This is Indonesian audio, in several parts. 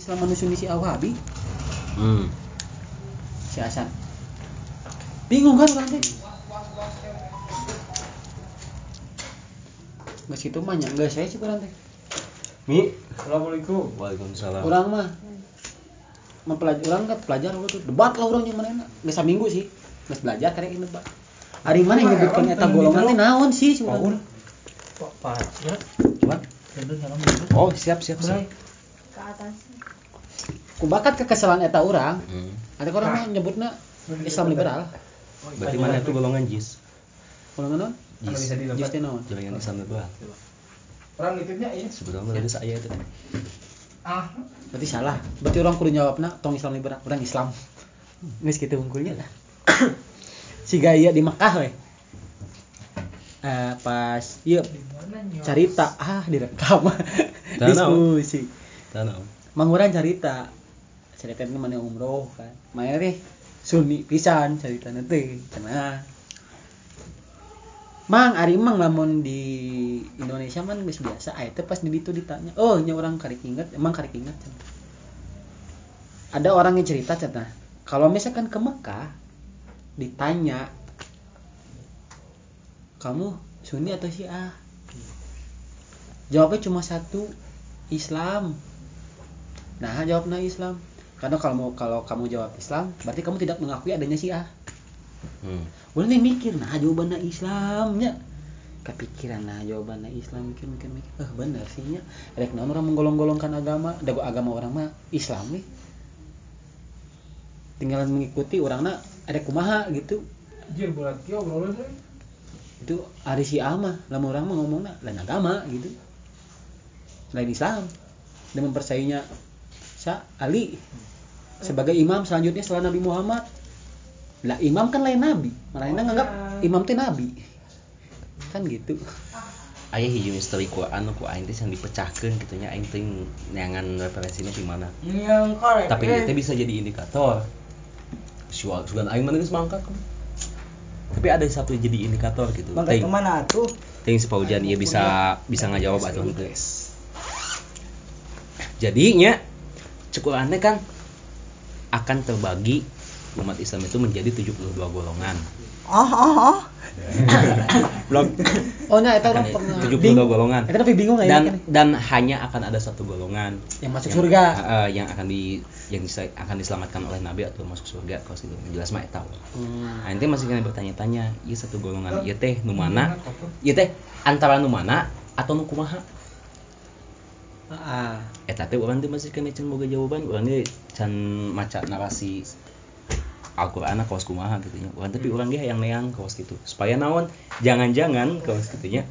Islam manusia si Awabi hmm. si Hasan. Bingung kan orang teh nggak situ mah nya nggak saya sih orang teh Mi. Assalamualaikum. Waalaikumsalam. Orang mah mempelajari orang kan pelajar lo tuh debat lah orang yang mana nggak seminggu sih. Nggak belajar karena ini debat. Hari mana yang nyebutkan eta golongan teh naon sih sebenarnya Pak Pak. Ya. Coba. Oh siap siap siap ke atas ku bakat kekesalan eta orang hmm. ada orang mah nyebutnya Islam liberal. Berarti mana itu golongan jis? Golongan bisa dilebat. Just naon Golongan Islam liberal. Orang nitipnya ini. Sebetulnya dari saya itu. Ah. berarti salah. Berarti orang kudu jawabna tong Islam liberal orang Islam. Nggak segitu unggulnya lah. Si gaya di Mekah weh Eh, pas iya cerita ah direkam. Diskusi Tanah mangurang cerita cerita ini mana umroh kan? Main teh sunni pisan cerita nanti cenah mang ari mang lamun di Indonesia man geus biasa aya teh pas di ditu ditanya oh nya orang karek inget emang karek cenah. ada orang yang cerita cenah kalau misalkan ke Mekah ditanya kamu sunni atau syiah jawabnya cuma satu Islam nah jawabnya Islam. Karena kalau mau kalau kamu jawab Islam berarti kamu tidak mengakui adanya syiah. Hmm. boleh nih mikir nah jawabannya Islamnya. Kepikiran nah jawabannya Islam mikir mikir mikir. Eh benar sih nya rek naon orang menggolong-golongkan agama dago agama orang mah Islam nih. Tinggal mengikuti orangnya ada kumaha gitu. Jir bulat kieu obrolan itu hari si mah lama orang mah ngomongnya lain agama gitu. Lain Islam. Dan mempercayainya sa Ali sebagai imam selanjutnya setelah Nabi Muhammad lah imam kan lain nabi malah ini nganggap imam teh nabi kan gitu Ayah hiji misteri Quran ku aing teh yang dipecahkeun gitu nya aing teh nyangan referensinya di mana. Yang korek. Tapi itu bisa jadi indikator. Sugan sugan aing mana geus mangkat. Tapi ada satu jadi indikator gitu. Bangkai Ting, ke mana tuh? ting si Paujan ieu bisa bisa ngajawab atau henteu. Jadinya Quran teh kan akan terbagi umat Islam itu menjadi 72 golongan. Oh, oh, oh. Belum oh nah itu orang pernah 72 bingung golongan. itu tapi bingung ya dan kan? dan hanya akan ada satu golongan yang masuk surga eh, eh, yang akan di yang bisa, akan diselamatkan oleh nabi atau masuk surga kalau gitu jelas mah eta we. Hmm. nah, nanti masih kena bertanya-tanya iya satu golongan iya teh nu mana iya teh antara nu mana atau nu kumaha ah eta teh urang teh masih kena can boga jawaban urang ge can maca narasi Al-Qur'an kaos kumaha gitu nya urang tapi urang ge hayang neang kaos gitu supaya naon jangan-jangan kaos gitu nya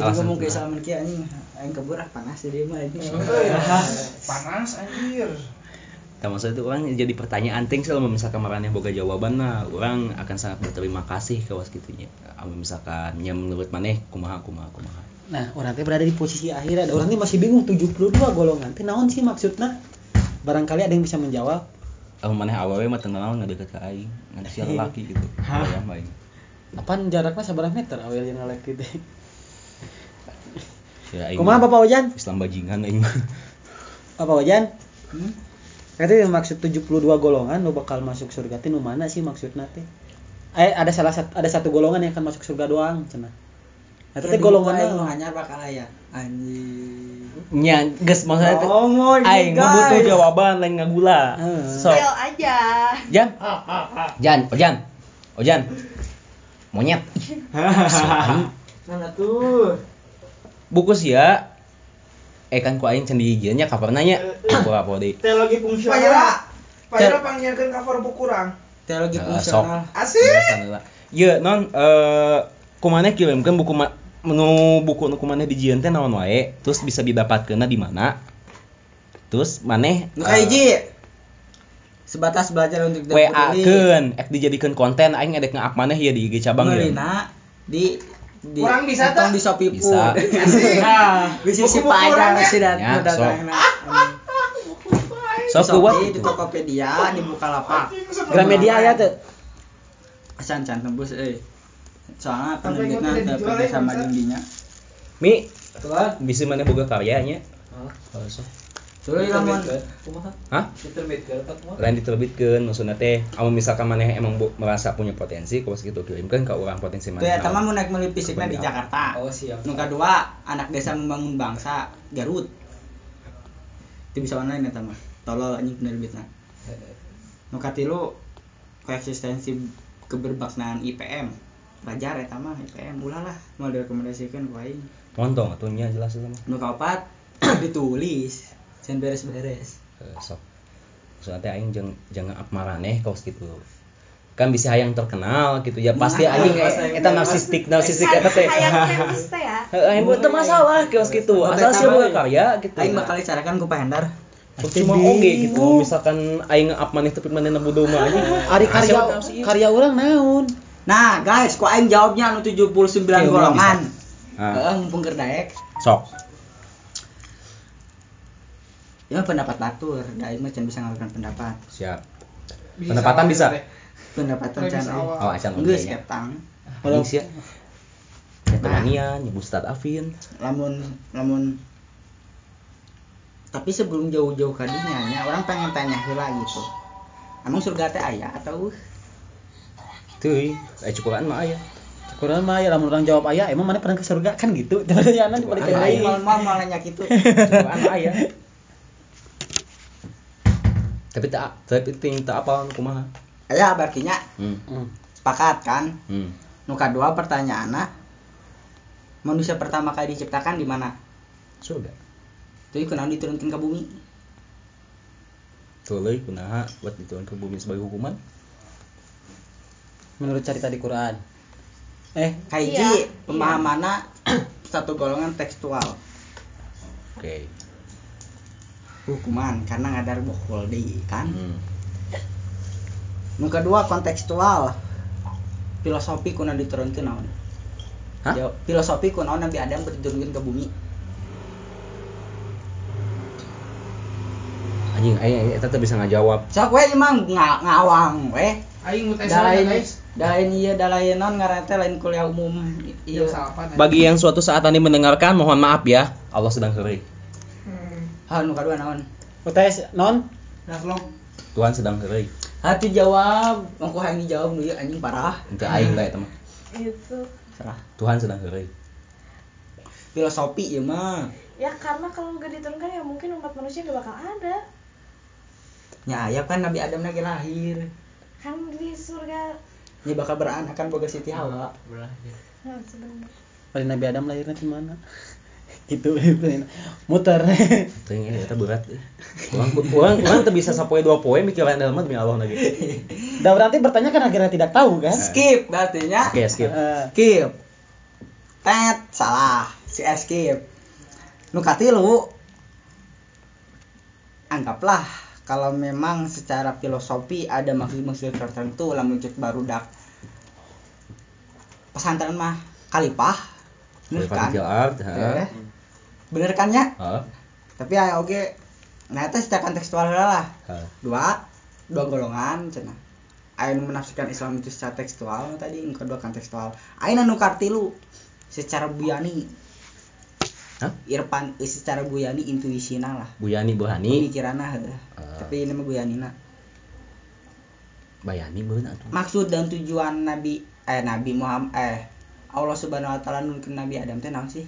Jadi ngomong ke kumaha. Salman Ki anjing, aing keburah panas jadi mah ini. Panas anjir. Nah, maksudnya itu orang jadi pertanyaan ting sih misalkan marahnya boga jawaban nah orang akan sangat berterima kasih ke was gitunya. Amun misalkan nya menurut maneh kumaha kumaha kumaha. Nah orang teh berada di posisi akhir ada orang teh masih bingung 72 golongan teh naon sih maksudnya barangkali ada yang bisa menjawab Amun maneh awewe mah teu naon ngadeukeut ka aing, ngan sia laki gitu. Bayang bae. apaan jaraknya seberapa meter awal yang ngelek gitu Ya aing. kumaha Bapak Ojan Islam bajingan aing mah. Bapak Ojan Hmm? Yang maksud 72 golongan lo bakal masuk surga teh nu mana sih maksudnya teh? Eh ada salah satu ada satu golongan yang akan masuk surga doang cenah. Nah, Tapi tapi golongan naon? hanya bakal aya. Anjing. Nya geus maksudnya teh Oh, my aing mah butuh jawaban lain ngagula. So, Real aja Jan. Jan, Ojan. Ojan. Monyet. Mana tuh? bukus ya eh kan ku aing can di nya kabar nanya aku apa deh Teologi fungsional. Payura panggilkeun cover buku kurang. Teologi Eh, fungsional. Asik. ya non eh kumaneh kirimkeun buku ma menu buku nu kumaneh di jieu teh naon wae terus bisa didapatkeunna di mana terus maneh Nu kahiji. Sebatas belajar untuk WA keun ek dijadikeun konten aing edek nge-up maneh ya di IG cabang ya di di Kurang bisa, tak? di Shopee Bisa. Nah, Bisa si buku-buku pajak kurang, si dat Ya, sok. kuat Shopee, di Tokopedia, di Bukalapak. Gramedia ya tuh. Asan can tembus euy. Soalnya tidak teu dijual kerja ya, sama bangsat. jeung dinya. mi Tuan. bisa maneh boga karyanya Oh, sok Tuluy lamun Hah? lain diterbitkan maksudnya teh amun misalkan maneh emang bu- merasa punya potensi kos gitu kirimkan ke orang potensi ya mah mau naik meuli fisiknya di. Jakarta. Oh, siap. Nu kedua, anak desa membangun bangsa Garut. Itu bisa online ya mah. Tolol anjing penerbitna. Nu katilu koeksistensi keberbaknaan IPM. Pelajar eta mah IPM ulah lah mau direkomendasikan ku aing. montong atunya jelas itu mah Nu kaopat ditulis. Can beres-beres. Eh, sok teh aing jeung jangan up maraneh kos gitu kan bisa hayang terkenal gitu ya pasti Nah, aing pas eh, aing eta lewat. narsistik narsistik eta teh famous teh ya. Heeh, aing teu masalah kios gitu Oh, asal sih boga karya gitu Aing bakal dicarakan ku Pak Hendar. cuma oge gitu misalkan aing up maneh tapi maneh bodoh mah anjing Ari karya karya orang naon? Nah, guys, ku aing jawabnya anu 79 Oke, ulang golongan. Ah. Heeh, mumpung keur daek. sok Ya pendapat batur, da aing mah can bisa ngalukan pendapat. siap Pendapatan bisa? Pendapatan can. Bisa eh. awal. oh acan oge Geus ketang. Anjing sia ya temanian ya Ustad Afin Lamun lamun tapi sebelum jauh-jauh ke dinya nya, orang pengen tanya heula gitu. Emang surga teh aya atau teuy eh cukupan mah aya Kurang mah ya lamun orang jawab aya, emang mana pernah ke surga kan gitu. Pertanyaan cuma aing dikendain. mal mal mal nanya gitu. cukupan mah aya tapi tak tapi ting tak apa kumaha Aya berarti nya hmm Hmm. sepakat kan? hmm Nu kadua pertanyaanna manusia pertama kali diciptakan di mana? surga Jadi kunaon diturunkan ke bumi? tuluy kunaha buat diturun ke bumi sebagai hukuman Menurut cerita di Quran. Eh, Kaiji Iya, pemahamanna satu golongan tekstual oke hukuman karena ngadar bokol deui kan. hmm. Nu kedua kontekstual filosofi kuna diturunkeun naon? Hah? Filosofi kunaon Nabi Adam diturunkeun ke bumi? anjing aing eta teh bisa ngajawab Sok we emang nga, ngawang we. Aing mau tes Dalain aja, guys. Dalain ieu dalain naon ngaran teh lain kuliah umum Iya, salapan. bagi yang suatu saat anda mendengarkan mohon maaf ya Allah sedang kering Hmm. Ha nu kadua naon? UTS non? Vlog. Tuhan sedang kering Hati jawab, engko hayang dijawab nu ieu anjing parah. itu aing lah eta mah Gitu. Serah. Tuhan sedang kering Filosofi ieu mah. Ya karena kalau gak diturunkan ya mungkin umat manusia gak bakal ada. Nya aya kan Nabi Adam lagi lahir. Kan di surga. Dia bakal beranak kan boga Siti Hawa. Nah, sebenarnya. Pada Nabi Adam lahirnya di mana? gitu muter eh eta berat eh. Urang urang urang teu bisa sapoe dua poe mikiran dalam demi Allah lagi. dan berarti bertanya kan akhirnya tidak tahu kan Skip berarti nya. Oke, skip. Eh, Skip. Tet salah. Si skip. Nu katilu anggaplah kalau memang secara filosofi ada maksud-maksud tertentu lamun cek barudak pesantren mah kalipah bener kan? Eh, ha. bener kan ya? Ha. tapi ya oke. Nah itu secara kontekstual lah Ha. dua dua golongan cenah aya nu menafsirkan Islam itu secara tekstual tadi nu kedua kontekstual. Aya nu kartilu secara buyani Hah? Irfan eh, secara buyani intuisina lah Buyani Burhani. pemikiranna heuh. Ah. tapi ini mah buyanina Bayani beun atuh. maksud dan tujuan Nabi eh Nabi Muhammad eh Allah Subhanahu wa taala nurunkeun Nabi Adam teh naon sih?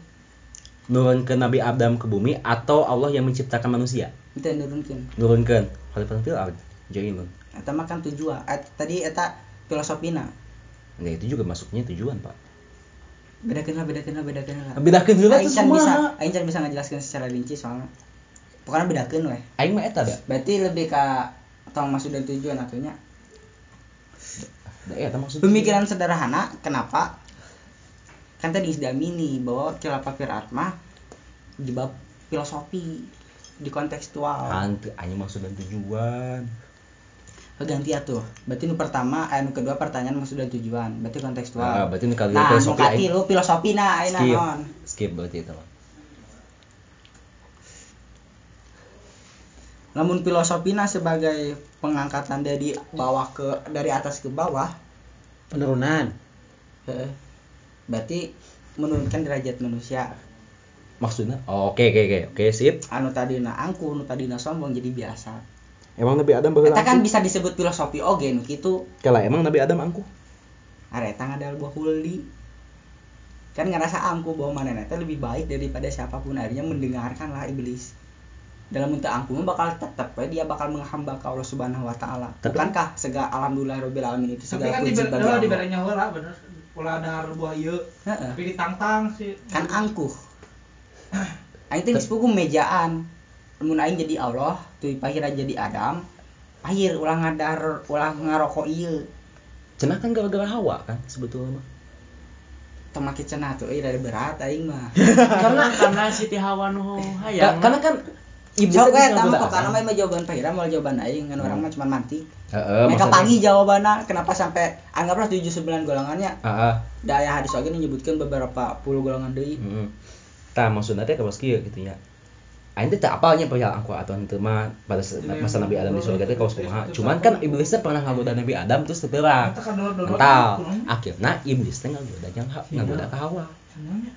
Nurun ke Nabi Adam ke bumi atau Allah yang menciptakan manusia? Itu nurunkeun. Nurunkeun Khalifah Kecil Art. Jainun. Eta mah kan tujuan. Eh, tadi eta filosofina. Nah, itu juga masuknya tujuan, Pak. Bedakeun lah, bedakeun lah, bedakeun lah. Heula Aing tuh can bisa, semua. aing bisa ngajelaskeun secara rinci soalnya. Pokoknya bedakeun we. Aing mah eta da. Berarti lebih ke tong maksud dan tujuan atunya. Maksud. Pemikiran sederhana, kenapa? Kan tadi diamini bahwa khilafah Fir'aun mah di bab filosofi, di kontekstual. Hantu anjing maksud dan tujuan. Ganti atuh. Berarti nu pertama eh nu kedua pertanyaan maksud dan tujuan. Berarti kontekstual. Ah, berarti nu kali nah filosofi aing. katilu filosofi nah ayeuna Skip. naon? Skip berarti itu mah. namun filosofina sebagai pengangkatan dari bawah ke dari atas ke bawah. Penurunan. Heeh, berarti menurunkan derajat manusia. Maksudnya? Oh, oke oke oke oke sip. Anu tadina angkuh anu tadina sombong jadi biasa emang Nabi Adam baheula Eta kan bisa disebut filosofi oge nu kitu Kala emang Nabi Adam angkuh areta ada buah huldi kan ngerasa angkuh bahwa mana teh lebih baik daripada siapa pun akhirnya mendengarkan lah iblis dalam bentuk angkuh mah bakal tetap we dia bakal menghamba ke Allah Subhanahu wa taala. Tapi- Bukankah segala alhamdulillah rabbil alamin itu Tapi segala kan puji di bagi di Allah. berenya heula bener. Ulah dahar buah ieu. Heeh. Tapi ditantang sih. Kan angkuh. Aing teh geus mejaan. Mun aing jadi Allah, tuluy pahira jadi Adam, pahir ulah ngadar ulah ngarokok ieu. cenah kan gara-gara Hawa kan sebetulnya mah Teu make cenah tuh euy rada berat aing mah. karena karena Siti Hawa nu hayang karena kan we bisa tama ngegoda kok karena mah jawaban pahira mau jawaban aing kan orang mah cuma mantik. Heeh, Mereka pagi jawabannya kenapa sampai anggaplah 7 9 golongannya Heeh. daya hadis lagi menyebutkan beberapa puluh golongan deui. Heeh. Tah maksudnya teh kawas kieu gitu nya. Aing teh teu apalnya perihal angkuh atau henteu mah pada se- masa Nabi Adam di surga teh kawas kumaha. Cuman kan iblis teh pernah ngagoda Nabi Adam terus teu. Eta kan dulu-dulu. Mental. Akhirnya iblis teh ngagoda jeung Ha- ngagoda ka Hawa.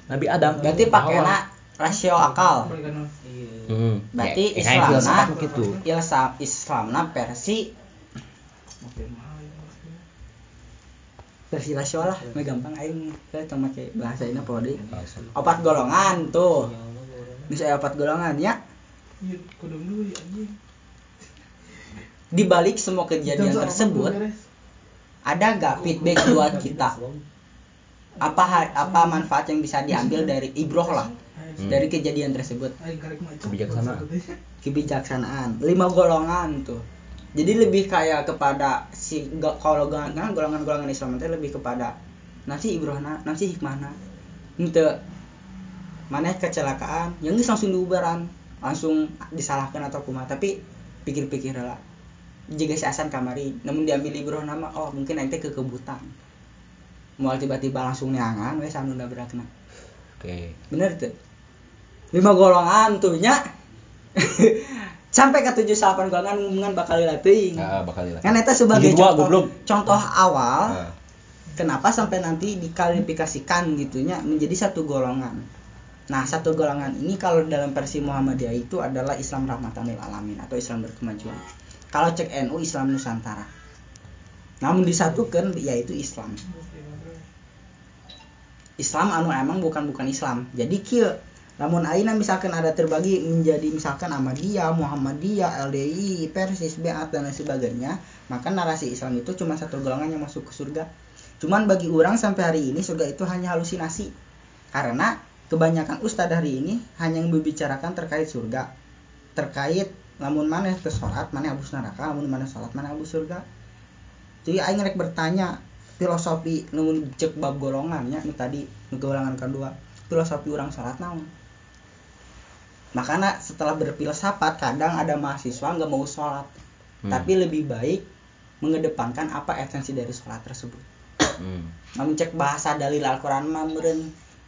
Nabi Adam. Berarti Hawa. pakainya rasio akal. Heeh. Berarti Ya, ya, Islam filsafat nah, mah gitu. Islam Islamna versi versi rasio lah, gampang aing teh teu make bahasa ini apa deui. Opat golongan tuh. Bisa opat golongan ya. Iya, ya anjing. Di balik semua kejadian tersebut ada gak feedback buat kita? Apa apa manfaat yang bisa diambil dari ibroh lah Hmm. dari kejadian tersebut? Kebijaksanaan. kebijaksanaan lima golongan tuh jadi lebih kayak kepada si kalau golongan golongan golongan Islam itu lebih kepada nasi ibrohna nasi hikmahna ente mana kecelakaan? Yang geus langsung diubaran. Langsung disalahkan atau kumaha. Tapi pikir-pikir lah. Jika si asan kamari. Namun diambil ibroh nama oh mungkin ente kekebutan mau tiba-tiba langsung neangan wes anu nabrakna Oke. bener tuh? Lima golongan tuh nya. Sampai ke tujuh delapan golongan ngomongin bakal teuing Ah, bakal lah. kan eta sebagai dua, contoh goblok. contoh awal Ah. kenapa sampai nanti dikalifikasikan gitunya menjadi satu golongan nah satu golongan ini kalau dalam versi Muhammadiyah itu adalah Islam rahmatan lil alamin atau Islam berkemajuan. Kalau cek NU Islam Nusantara. Namun disatukan yaitu Islam. Islam anu emang bukan bukan Islam. Jadi kieu. Namun aina misalkan ada terbagi menjadi misalkan Ahmadiyah, Muhammadiyah, LDI, Persis, Beat dan lain sebagainya maka narasi Islam itu cuma satu golongan yang masuk ke surga. Cuman bagi orang sampai hari ini surga itu hanya halusinasi. Karena kebanyakan ustadz hari ini hanya yang membicarakan terkait surga. Terkait lamun mana ke sholat mana abus neraka lamun mana sholat mana abus surga. Jadi aing rek bertanya filosofi nu cek bab golongannya nu tadi golongan kedua filosofi orang sholat naon? Makanya setelah berfilsafat kadang ada mahasiswa nggak mau sholat. Hmm. tapi lebih baik mengedepankan apa esensi dari sholat tersebut. Hmm. namun cek bahasa dalil Al-Quran mah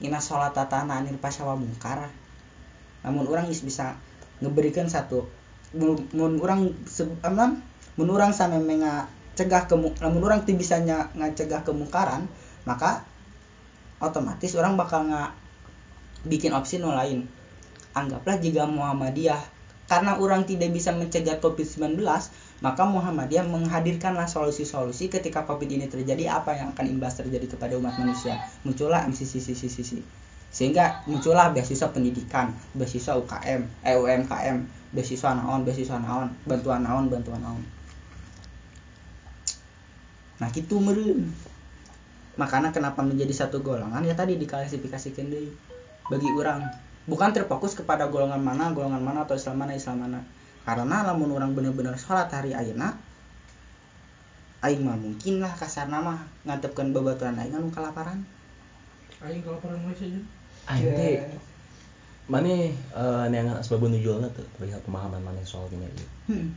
ina sholat tatana anil pasyawa mungkar. Namun orang bisa ngeberikan satu. Mun orang se- am, mun urang sameme cegah kemu lamun orang teu bisa nya ngacegah kemungkaran maka otomatis orang bakal nga bikin opsi no lain. Anggaplah jika Muhammadiyah karena orang tidak bisa mencegah COVID-19 maka Muhammadiyah menghadirkanlah solusi-solusi ketika COVID ini terjadi apa yang akan imbas terjadi kepada umat manusia? Muncullah MCCCCC sehingga muncullah beasiswa pendidikan beasiswa UKM eh UMKM beasiswa naon beasiswa naon bantuan naon bantuan naon. Nah gitu meren makanya kenapa menjadi satu golongan? Ya tadi diklasifikasikan deui bagi orang. Bukan terfokus kepada golongan mana golongan mana atau Islam mana Islam mana karena lamun orang bener-bener sholat hari ayeuna aing mah mungkin lah kasar nama ngantepkeun babaturan aing anu kelaparan Aing kalau pernah mulai saja. Aing teh mana eh neangan asbabun nuzulna tuh perihal pemahaman mana soal ini ieu. Hmm.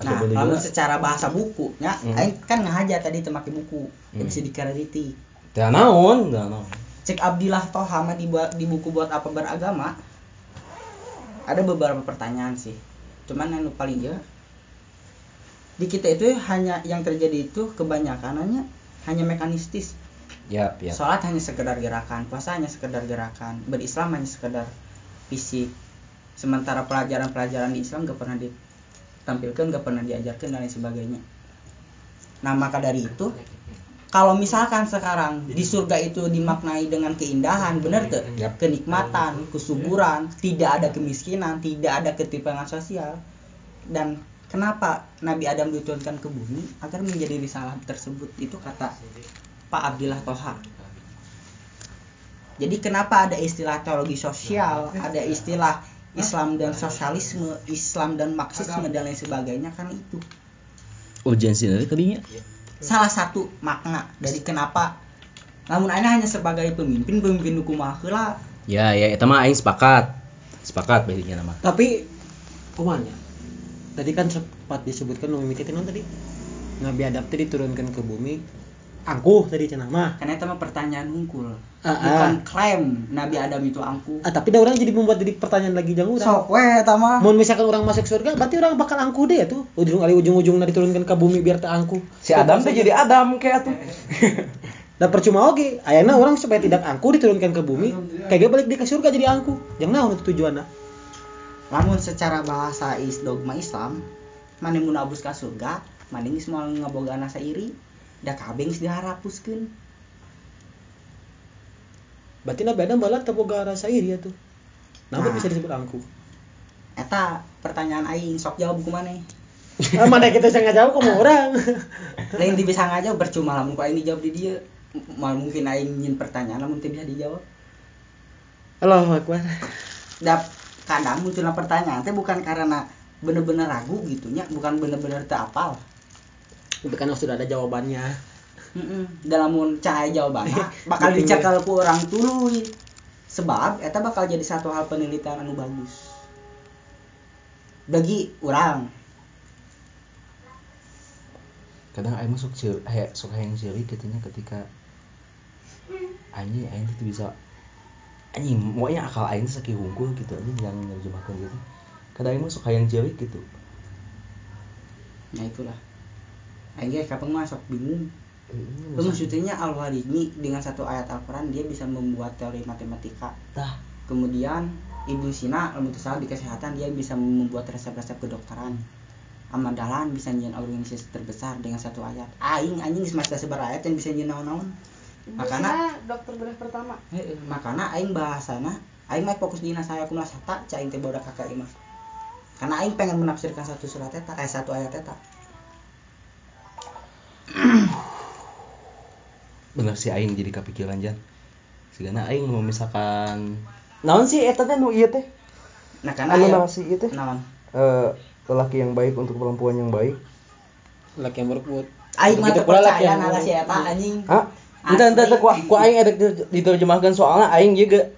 Nah, nuzulna secara bahasa buku nya Hmm. aing kan ngahaja tadi teu make buku Hmm. bisa dikrediti teu naon, teu naon. cek Abdillah Toha mah di, di buku buat apa beragama ada beberapa pertanyaan sih cuman yang paling ya di kita itu hanya yang terjadi itu kebanyakannya hanya mekanistis. Yap, yap. sholat hanya sekedar gerakan puasa hanya sekedar gerakan berislam hanya sekedar fisik. Sementara pelajaran-pelajaran di Islam gak pernah ditampilkan gak pernah diajarkan dan lain sebagainya. Nah maka dari itu kalau misalkan sekarang di surga itu dimaknai dengan keindahan bener tuh? Yap. kenikmatan kesuburan tidak ada kemiskinan tidak ada ketimpangan sosial. Dan kenapa Nabi Adam diturunkan ke bumi? Agar menjadi risalah tersebut itu kata Pak Abdillah Toha. Jadi kenapa ada istilah teologi sosial ada istilah Islam dan sosialisme Islam dan Marxisme dan lain sebagainya? Kan itu. Urgensi dari kadinya salah satu makna dari kenapa namun Aina hanya sebagai pemimpin pemimpin hukum lah. Ya ya itu mah aing sepakat. Sepakat basicnya nama. Tapi kumanya tadi kan sempat disebutkan nu mimiti non tadi. Nabi Adam tadi diturunkan ke bumi angkuh tadi cenah mah karena itu mah pertanyaan hungkul Ah, bukan klaim Nabi Adam itu angkuh. Ah, tapi dah orang jadi membuat jadi pertanyaan lagi jang urang sok we eta mah. Mau misalkan orang masuk surga berarti orang bakal angkuh deh tuh ujung kali ujung-ujung diturunkan ke bumi biar tak angkuh. Si Adam tuh jadi Adam kayak tuh dan percuma oke ayana orang supaya tidak angkuh diturunkan ke bumi kayak balik di ke surga jadi angkuh. Jangan naon itu tujuannya namun secara bahasa is dogma Islam mana mun abus ka surga mana geus moal ngaboga nasa iri da diharapuskeun. Berarti Nabi Adam balak teboga rasa iri ya tuh. Namun Nah. bisa disebut angkuh eta pertanyaan aing sok jawab ku maneh. Ah, mana kita bisa ngajawab kok mau orang lain di bisa ngajawab percuma lamun ku aing dijawab di dia. Mal mungkin aing nyin pertanyaan namun teu bisa dijawab. Allah Akbar. Da kadang munculna pertanyaan teh bukan karena bener-bener ragu gitunya bukan bener-bener teu apal itu kan sudah ada jawabannya Heeh, dalam cahaya jawabannya bakal Di pinggir. dicekal ku orang tuluy. Sebab eta bakal jadi satu hal penelitian anu bagus. Bagi orang, kadang aing masuk cil eh sok hayang ciri katanya ketika anjing aing tuh bisa anjing pokoknya akal aing tuh saking hungkul gitu anjing yang nerjemahkan gitu kadang aing masuk hayang ciri gitu nah itulah. Kapeng mah sok bingung. Ini Lu maksud- maksudnya Al-Waridni dengan satu ayat Al-Quran dia bisa membuat teori matematika. tah Kemudian Ibnu Sina ilmu di kesehatan dia bisa membuat resep-resep kedokteran. Ahmad Dahlan bisa nyian organisasi terbesar dengan satu ayat. Aing anjing masa sebar ayat yang bisa nyian naon-naon. Makana Makanya dokter bedah pertama. Heeh, makana aing bahasana aing mah fokus dina saya kunaon sata ca aing teh bodak kakak ieu mah. Karena aing pengen menafsirkan satu surat eta, eh satu ayat eta. bener sih aing jadi kepikiran jan sigana aing mau misalkan naon sih eta teh nu ieu teh Nah, karena anu aya narasi ieu teh naon? Eh, lelaki yang baik untuk perempuan yang baik laki yang berkut Aing mah percaya yang narasi buruk. eta anjing. Hah? Entah entah entah ku, ku aing ada diterjemahkan soalnya aing juga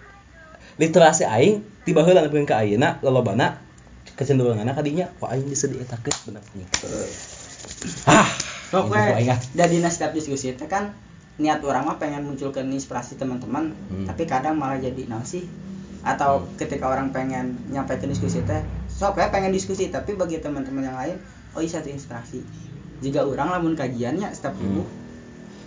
literasi aing tiba heula nepikeun ka ayeuna lolobana kecenderunganna kadinya ku aing bisa dietakeun bener nih. Ah, Sok ini we. ku aing ah. Da dina setiap diskusi teh kan niat orang mah pengen munculkan inspirasi teman-teman, Hmm. tapi kadang malah jadi naon sih? Atau Hmm. ketika orang pengen nyampaikan diskusi teh, sok we pengen diskusi tapi bagi teman-teman yang lain, oh iya satu inspirasi. Jika orang lamun kajiannya setiap Hmm. minggu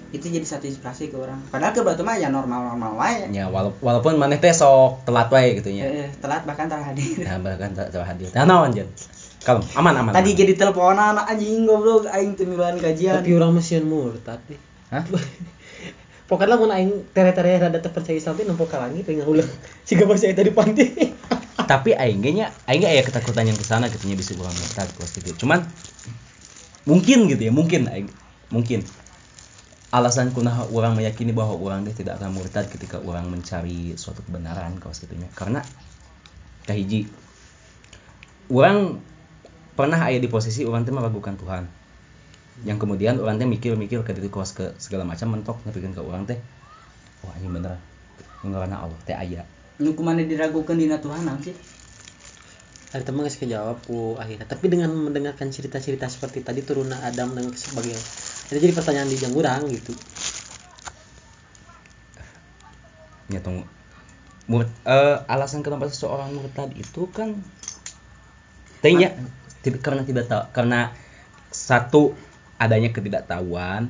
itu jadi satu inspirasi ke orang. Padahal ke batu mah ya normal-normal wae. Ya wala- walaupun maneh teh sok telat wae gitu nya. Eh, telat bahkan terhadir. Nah, bahkan tak hadir. Nah, naon jan? Kalem, aman aman. Tadi aman. jadi teleponan anjing goblok aing teu kajian. tapi orang mesin murtad deh Hah? pokoknya mun aing tere-tere rada teu percaya Islam teh nempok ka langit pengen ulang siga percaya tadi panti tapi aing ge nya aing ge aya ketakutan yang ke sana gitu nya bisa urang murtad kelas gitu cuman mungkin gitu ya mungkin aing mungkin alasan kunaha orang meyakini bahwa orang teh tidak akan murtad ketika orang mencari suatu kebenaran kelas gitunya karena kahiji orang pernah ada di posisi orang teh meragukan Tuhan. Yang kemudian orang teh mikir-mikir ke diri kuas ke segala macam mentok ngepikeun ke orang teh wah ini bener. Ngaranna Allah teh aya Nu kumane diragukeun dina Tuhan naon sih? ada teman geus kejawab ku akhirnya. Tapi dengan mendengarkan cerita-cerita seperti tadi turunnya Adam dan sebagainya itu jadi pertanyaan di jangurang gitu. Ya tunggu. Mur- eh, alasan kenapa seseorang murtad itu kan tehnya tidak karena tidak tahu karena satu adanya ketidaktahuan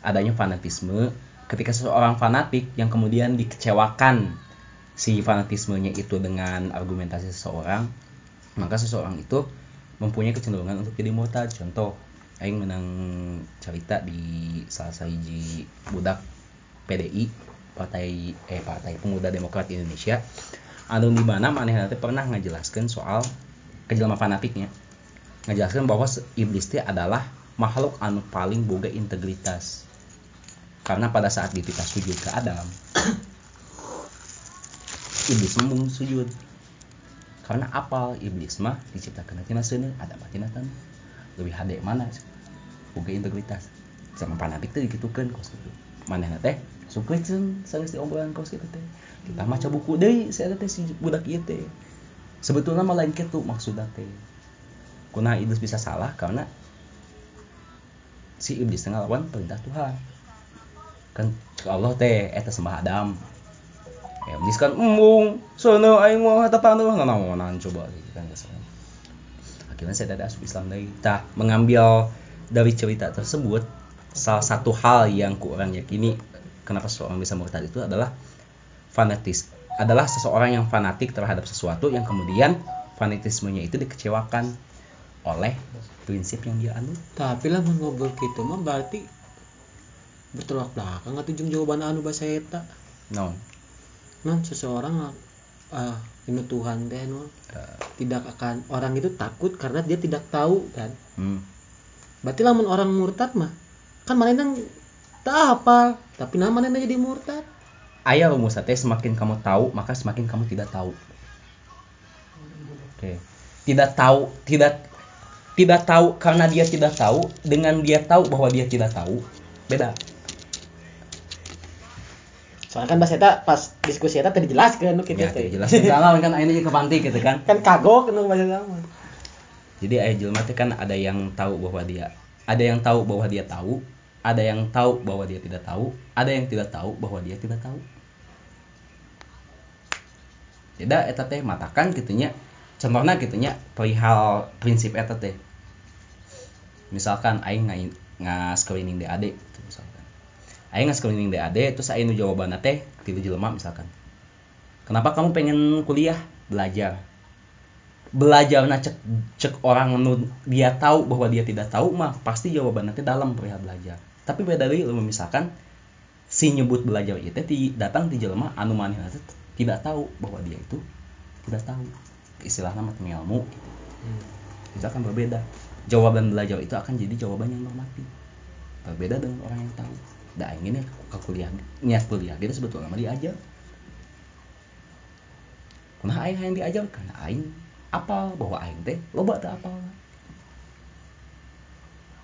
adanya fanatisme. Ketika seseorang fanatik yang kemudian dikecewakan si fanatismenya itu dengan argumentasi seseorang maka seseorang itu mempunyai kecenderungan untuk jadi murtad contoh aing menang cerita di salah sahiji budak PDI partai eh partai pemuda demokrat Indonesia. Anu di mana manehna teh pernah ngajelaskan soal kejelma fanatiknya ngajelaskan bahwa iblis teh adalah makhluk anu paling boga integritas. Karena pada saat kita sujud ke Adam iblis mau sujud. Karena apal iblis mah diciptakan tina seuneung ada mah tina tanah lebih hade mana? Boga integritas. Sama fanatik teh digitukeun kos kitu. Manehna teh sukeun sanes diobrolan kos kitu teh. Kita maca buku si eta teh si budak ieu teh. Sebetulnya mah lain kitu maksudna teh kunaha iblis bisa salah karena si iblis teh ngalawan perintah Tuhan. Kan Allah teh eta sembah Adam. Ya iblis kan embung sono aing mau hata panuh nanaonan coba gitu kan akhirnya saya tidak asup Islam lagi. Tah mengambil dari cerita tersebut salah satu hal yang kurang yakini kenapa seseorang bisa murtad itu adalah fanatis adalah seseorang yang fanatik terhadap sesuatu yang kemudian fanatismenya itu dikecewakan oleh prinsip yang dia anut tapi lah ngobrol gitu mah berarti bertolak belakang atau jeung jawaban anu bahasa eta? Non non seseorang ah ini Tuhan teh non Eh, tidak akan orang itu takut karena dia tidak tahu kan? Hmm. berarti lamun orang murtad mah kan mana tak hafal tapi nama mana jadi murtad? Ayah rumus teh semakin kamu tahu maka semakin kamu tidak tahu. Oke. Tidak tahu tidak tidak tahu karena dia tidak tahu dengan dia tahu bahwa dia tidak tahu beda. Soalnya kan bahasa eta pas diskusi eta tadi jelaskan nu kitu ya teh jelas kalau kan ini ke panti gitu kan. Kan kagok nu bahasa sama jadi ayah jelma kan ada yang tahu bahwa dia ada yang tahu bahwa dia tahu ada yang tahu bahwa dia tidak tahu ada yang tidak tahu bahwa dia tidak tahu. Tidak eta teh matakan gitunya contohnya gitunya perihal prinsip eta teh misalkan aing ngas screening DAD gitu misalkan. Aing ngas screening DAD terus aing nu jawabanna teh tilu jelema misalkan. Kenapa kamu pengen kuliah? Belajar. Belajar nah cek cek orang nu dia tahu bahwa dia tidak tahu mah pasti jawaban nanti dalam perihal belajar. Tapi beda deui lu misalkan si nyebut belajar itu ti datang di jelema anu manehna teh tidak tahu bahwa dia itu tidak tahu. Istilahnya mah teu ilmu gitu. itu akan berbeda jawaban belajar itu akan jadi jawaban yang normatif berbeda dengan orang yang tahu. Da aing ini ke kuliah. Niat kuliah gitu sebetulnya mah diajar Kumaha aing yang diajar karena aing apal bahwa aing teh loba teu apal.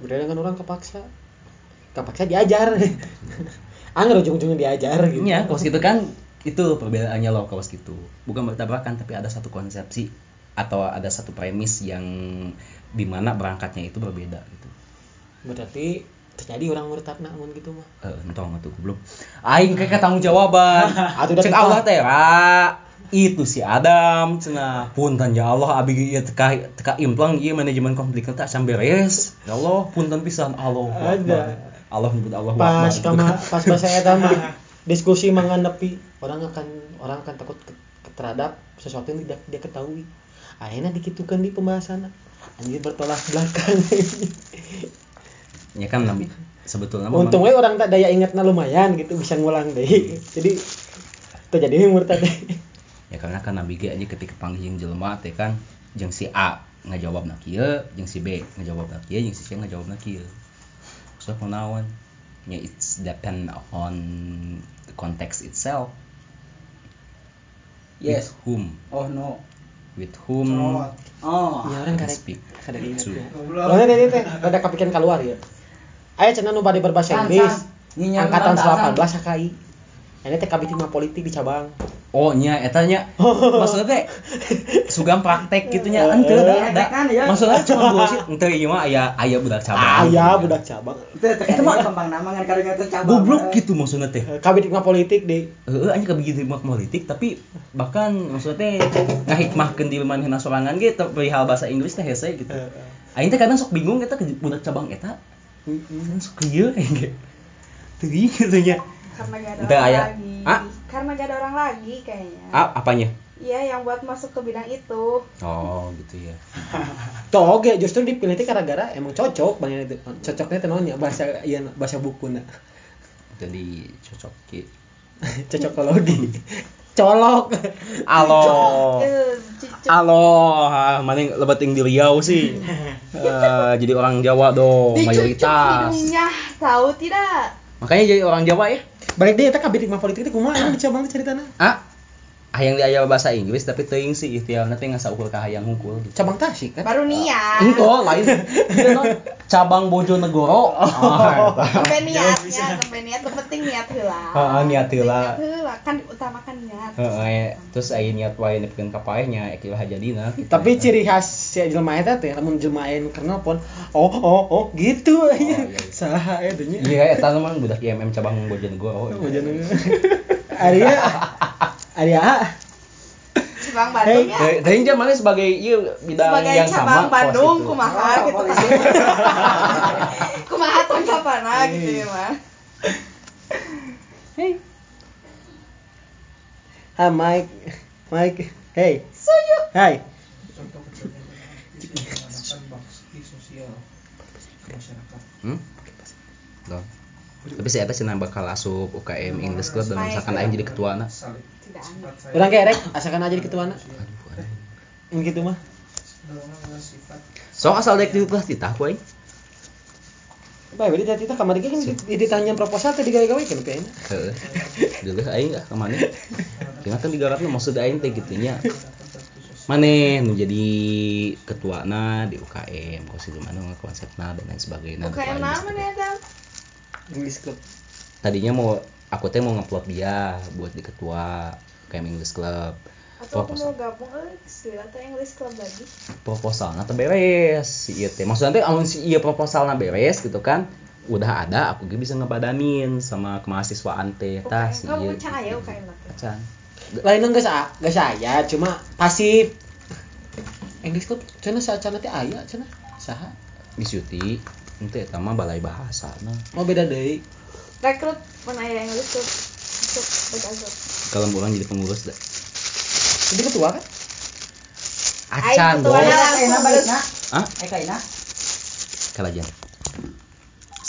beda dengan orang kepaksa. Kepaksa diajar. Anggar ujung-ujungnya diajar gitu. Iya, kaos gitu kan. Itu perbedaannya loh kaos gitu. Bukan bertabrakan tapi ada satu konsepsi atau ada satu premis yang di mana berangkatnya itu berbeda gitu. berarti terjadi orang murtad namun gitu mah Eh, entong atuh belum. Aing kayak tanggung jawaban. Atuh udah Cek Allah teh. Itu si Adam cenah. Punten ya Allah abi ieu teka teka implang ieu manajemen konflik tak sampai beres. Ya Allah, punten pisan Allah. Ada. Allah nyebut Allah pas kama pas bahasa eta mah diskusi menghadapi orang akan orang akan takut terhadap sesuatu yang tidak dia ketahui akhirnya dikitukan di pembahasan anjir bertolak belakang. Ya kan nabi sebetulnya memang- untungnya orang tak daya ingatnya lumayan gitu bisa ngulang deh. Jadi terjadi murtad deh. Ya karena kan nabi ge aja ketika panggil jeung jelema teh kan jeung si A ngajawab na kieu jeung si B ngajawab na kieu jeung si C ngajawab na kieu. So kunaon ya it's depend on the context itself. Yes. with whom. Oh no. With whom Oh. Ya orang karek speak kada Goblok. Soalnya tadi teh rada kepikiran keluar ya. Aya cenah nu bade berbahasa Inggris. Angkatan orang, 18 HKI. Ini teh mah politik di cabang. Oh nya eta nya maksudnya teh sugam praktek gitu nya henteu da, da. Praktekan, ya. maksudnya cuma bullshit henteu ieu mah aya aya budak cabang Aya budak cabang. Itu mah gampang nama kan karena teh cabang. goblok gitu maksudnya teh Kabeh mah politik di Heeh, aja kebegitu mah politik tapi bahkan maksudnya teh ngahikmahkeun di manehna sorangan ge perihal bahasa Inggris teh hese gitu. Aing teh kadang sok bingung eta budak cabang eta. Sok kieu. Teuing gitu nya. karena gak ada lagi Ah, karena gak ada orang lagi kayaknya. Ah apanya? Iya yang buat masuk ke bidang itu. Oh gitu ya. Tuh oke justru dipilih itu gara-gara emang cocok banyak itu. Cocoknya teh naonnya bahasa iya bahasa buku jadi cocok ki Cocokologi. Colok. c- halo ah, mana yang lebeting di Riau sih. Eh, jadi orang Jawa dong dicucuk mayoritas. hidungnya tahu tidak? Makanya jadi orang Jawa ya Balik deh eta kabeh di politik itu kumaha emang di cabang di ceritana. ah hayang diajar bahasa Inggris tapi teuing sih ikhtiar nanti nggak saukur ka hayang hungkul gitu. Cabang Tasik kan. baru niat Enggak, lain. Iya, non. cabang Bojonegoro. Ah, eta. sampai niatnya sampai niat yang penting niat heula Heeh, niat heula. heula kan diutamakan niat Heeh, terus aya niat wae nepikeun ka paehnya ekilah hajadina. gitu. Tapi ciri khas si jelema eta teh lamun jelema aya nu kenalpon, oh oh oh gitu aja. iya, iya. Saha eta nya. Iya, eta mah budak IMM cabang Bojonegoro. Bojonegoro. Arya. Arya. cabang Bandung ya Dari dari mana sebagai iya bidang sebagai yang cabang sama Bandung kos itu. kumaha gitu kan kumaha tanggapanna gitu ya mah Hey. Ah Mike. Mike. Hey. suyu Hai. Hmm? Loh. Tapi saya cenah bakal asup UKM English Club dan misalkan aing jadi ketuana. salib saya Urang kerek asalkan aja di ketuana. Yang gitu mah. So asal dek dititah titah ku aing. Bae berarti tadi kita kamar kan di- ditanya proposal tadi gawe-gawe kan kayaknya. Heeh. Dulu aing ah ke mana? Kena kan digarapna maksud aing teh gitu nya. Maneh nu jadi ketuana di UKM, kos itu mana konsepna dan lain sebagainya. UKM nama nih Adam English Club. Tadinya mau aku teh mau ngeplot dia buat di ketua UKM English Club. atau aku Proposal. mau gabung sih atau English Club lagi Proposalnya teh beres si ieu teh. Maksudnya teh amun si ieu proposalna beres gitu kan, udah ada aku ge bisa ngebadanin sama kemahasiswaan teh tah si UKM kamu ieu. can aya UKM nanti Can. Lain enggak sa enggak saya, cuma pasif. English Club cenah saacana teh aya cenah. Saha? Disuti ente mah balai bahasa nah. Mau beda deui. Rekrut mana ya English Club untuk bergabung Kalau orang jadi pengurus dah. Jadi ketua kan? Acan bos. balik nak. Hah? Eka ina. Kalajan.